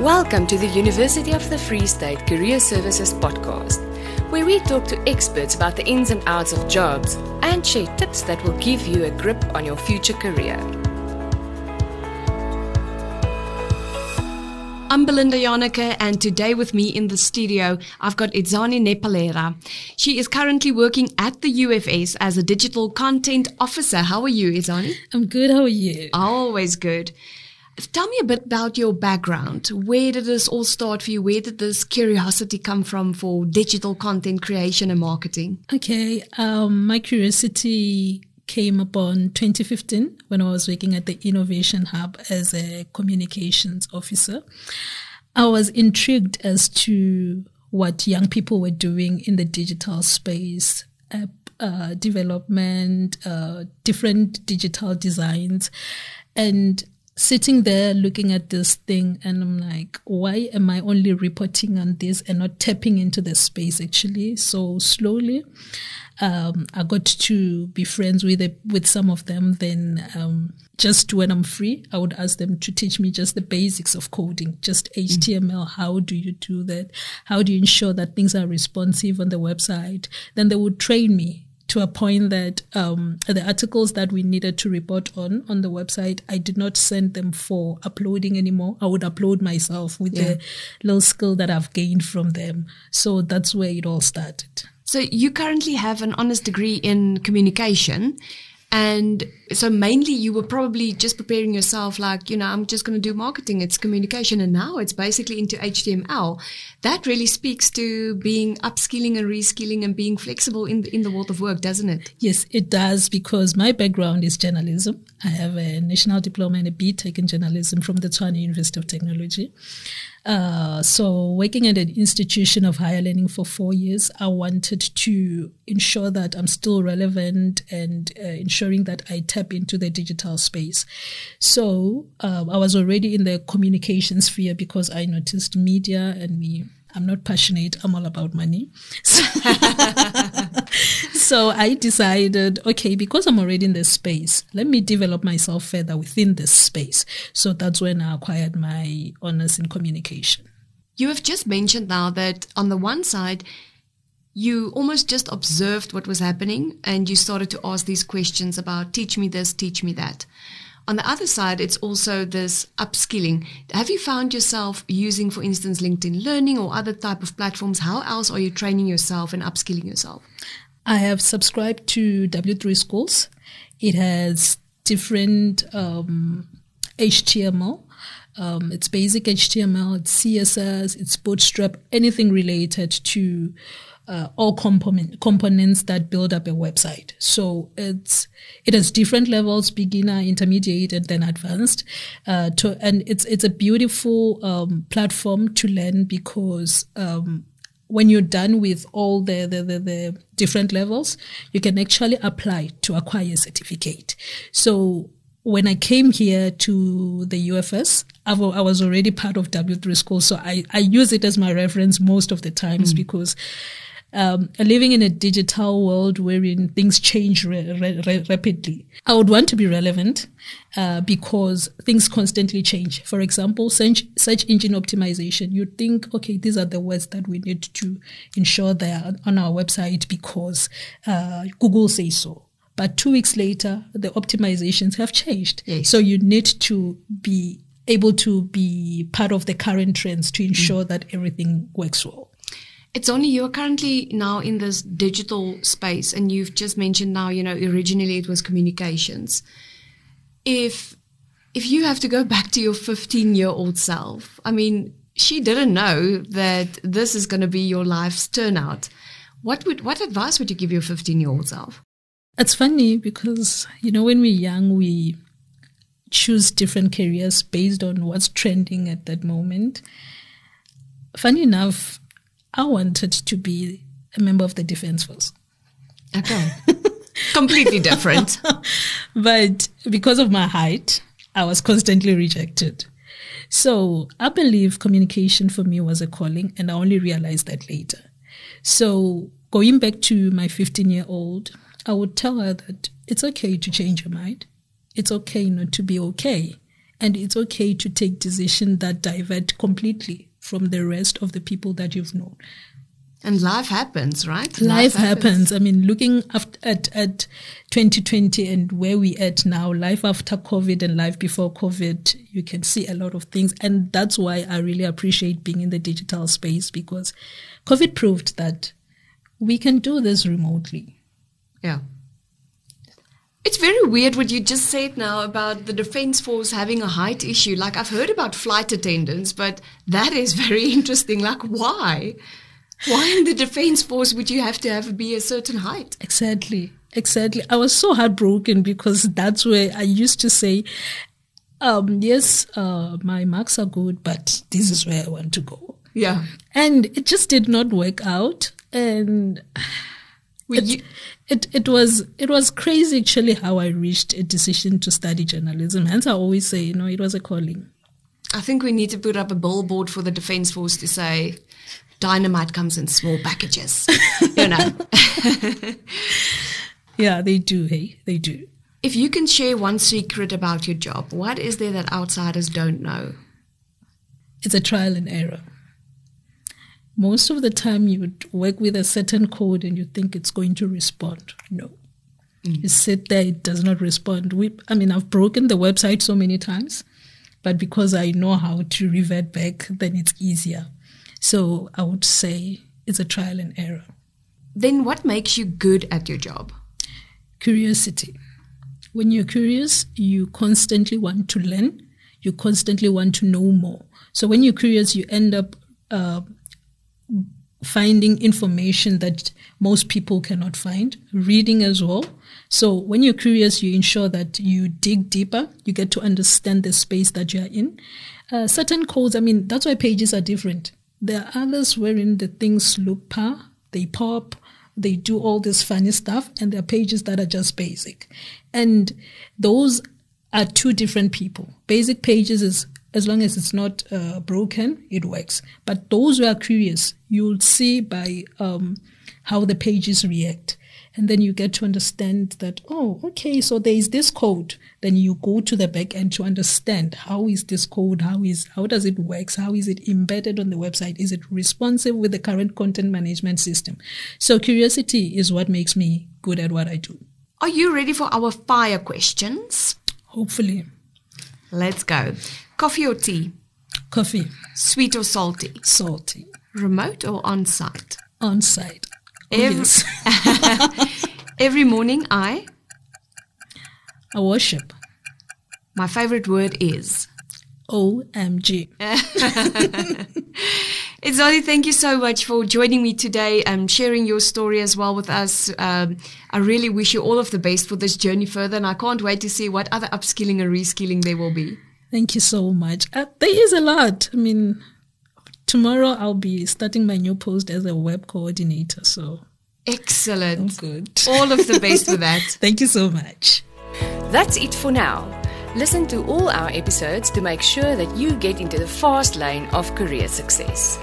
Welcome to the University of the Free State Career Services podcast, where we talk to experts about the ins and outs of jobs and share tips that will give you a grip on your future career. I'm Belinda Janeke, and today with me in the studio, I've got Edzani Nephalela. She is currently working at the UFS as a digital content officer. How are you, Edzani? I'm good. How are you? Always good. Tell me a bit about your background. Where did this all start for you? Where did this curiosity come from for digital content creation and marketing? Okay, um, my curiosity came upon 2015 when I was working at the Innovation Hub as a communications officer. I was intrigued as to what young people were doing in the digital space, app uh, development, uh, different digital designs, and sitting there looking at this thing and I'm like, why am I only reporting on this and not tapping into the space actually? So slowly, um, I got to be friends with it, with some of them. Then, um, just when I'm free, I would ask them to teach me just the basics of coding, just HTML. Mm. How do you do that? How do you ensure that things are responsive on the website? Then they would train me to a point that um, the articles that we needed to report on on the website, I did not send them for uploading anymore. I would upload myself with yeah. the little skill that I've gained from them. So that's where it all started. So you currently have an honors degree in communication. And so mainly you were probably just preparing yourself like, you know, I'm just going to do marketing. It's communication. And now it's basically into HTML. That really speaks to being upskilling and reskilling and being flexible in the, in the world of work, doesn't it? Yes, it does because my background is journalism. I have a national diploma and a BTech in journalism from the Tshwane University of Technology. Uh, so working at an institution of higher learning for four years, I wanted to ensure that I'm still relevant and uh, ensuring that I tap into the digital space. So uh, I was already in the communication sphere because I noticed media and me I'm not passionate. I'm all about money. So, so, I decided, okay, because I'm already in this space, let me develop myself further within this space. So that's when I acquired my honors in communication. You have just mentioned now that on the one side, you almost just observed what was happening and you started to ask these questions about teach me this, teach me that. On the other side, it's also this upskilling. Have you found yourself using, for instance, LinkedIn Learning or other type of platforms? How else are you training yourself and upskilling yourself? I have subscribed to W3 Schools. It has different um, HTML. Um, it's basic HTML, it's CSS, it's Bootstrap, anything related to uh, all component, components that build up a website. So it's it has different levels: beginner, intermediate, and then advanced. Uh, to, and it's it's a beautiful um, platform to learn because um, when you're done with all the, the, the, the, different levels, you can actually apply to acquire a certificate. So when I came here to the UFS, I was already part of W3 school. So I, I use it as my reference most of the times mm. because um, living in a digital world wherein things change ra- ra- rapidly. I would want to be relevant uh, because things constantly change. For example, search, search engine optimization. You think, okay, these are the words that we need to ensure they are on our website because uh, Google says so. But two weeks later, the optimizations have changed. Yes. So you need to be able to be part of the current trends to ensure mm. that everything works well. It's only you're currently now in this digital space, and you've just mentioned now, you know, originally it was communications. If if you have to go back to your 15 year old self, I mean, she didn't know that this is going to be your life's turnout. What would what advice would you give your 15 year old self? It's funny because you know when we're young, we choose different careers based on what's trending at that moment. Funny enough, I wanted to be a member of the Defense Force. Okay. Completely different. but because of my height, I was constantly rejected. So I believe communication for me was a calling, and I only realized that later. So going back to my 15 year old, I would tell her that it's okay to change your mind. It's okay not to be okay. And it's okay to take decisions that divert completely from the rest of the people that you've known. And life happens, right? Life, life happens. happens. I mean, looking at, at, at 2020 and where we at now, life after COVID and life before COVID, you can see a lot of things. And that's why I really appreciate being in the digital space because COVID proved that we can do this remotely. Yeah. It's very weird what you just said now about the Defence Force having a height issue. Like, I've heard about flight attendants, but that is very interesting. Like, why? Why in the defense force would you have to have be a certain height? Exactly. Exactly. I was so heartbroken because that's where I used to say, um, yes, uh, my marks are good, but this is where I want to go. Yeah. And it just did not work out. And it, it, it was it was crazy actually how I reached a decision to study journalism. Hence I always say, you know, it was a calling. I think we need to put up a billboard for the Defence Force to say dynamite comes in small packages. you know. yeah, they do. Hey, they do. If you can share one secret about your job, what is there that outsiders don't know? It's a trial and error. Most of the time, you would work with a certain code and you think it's going to respond. No. Mm. You sit there, it does not respond. We, I mean, I've broken the website so many times, but because I know how to revert back, then it's easier. So I would say it's a trial and error. Then what makes you good at your job? Curiosity. When you're curious, you constantly want to learn, you constantly want to know more. So when you're curious, you end up uh, finding information that most people cannot find, reading as well. So when you're curious, you ensure that you dig deeper, you get to understand the space that you're in. Uh, certain codes, I mean, that's why pages are different. There are others wherein the things look pa, they pop, they do all this funny stuff, and there are pages that are just basic. And those are two different people. Basic pages is as long as it's not uh, broken, it works. But those who are curious, you'll see by um, how the pages react. And then you get to understand that oh okay so there is this code. Then you go to the back end to understand how is this code how is how does it works how is it embedded on the website is it responsive with the current content management system. So curiosity is what makes me good at what i do. Are you ready for our fire questions? Hopefully. Let's go coffee or tea coffee sweet or salty salty remote or on site on site Every, yes. every morning I I worship. My favorite word is OMG. Edzani, thank you so much for joining me today and sharing your story as well with us. Um, I really wish you all of the best for this journey further, and I can't wait to see what other upskilling and reskilling there will be. Thank you so much. Uh, there is a lot. I mean, tomorrow I'll be starting my new post as a web coordinator. So excellent. Oh, good. All of the best for that. Thank you so much. That's it for now. Listen to all our episodes to make sure that you get into the fast lane of career success.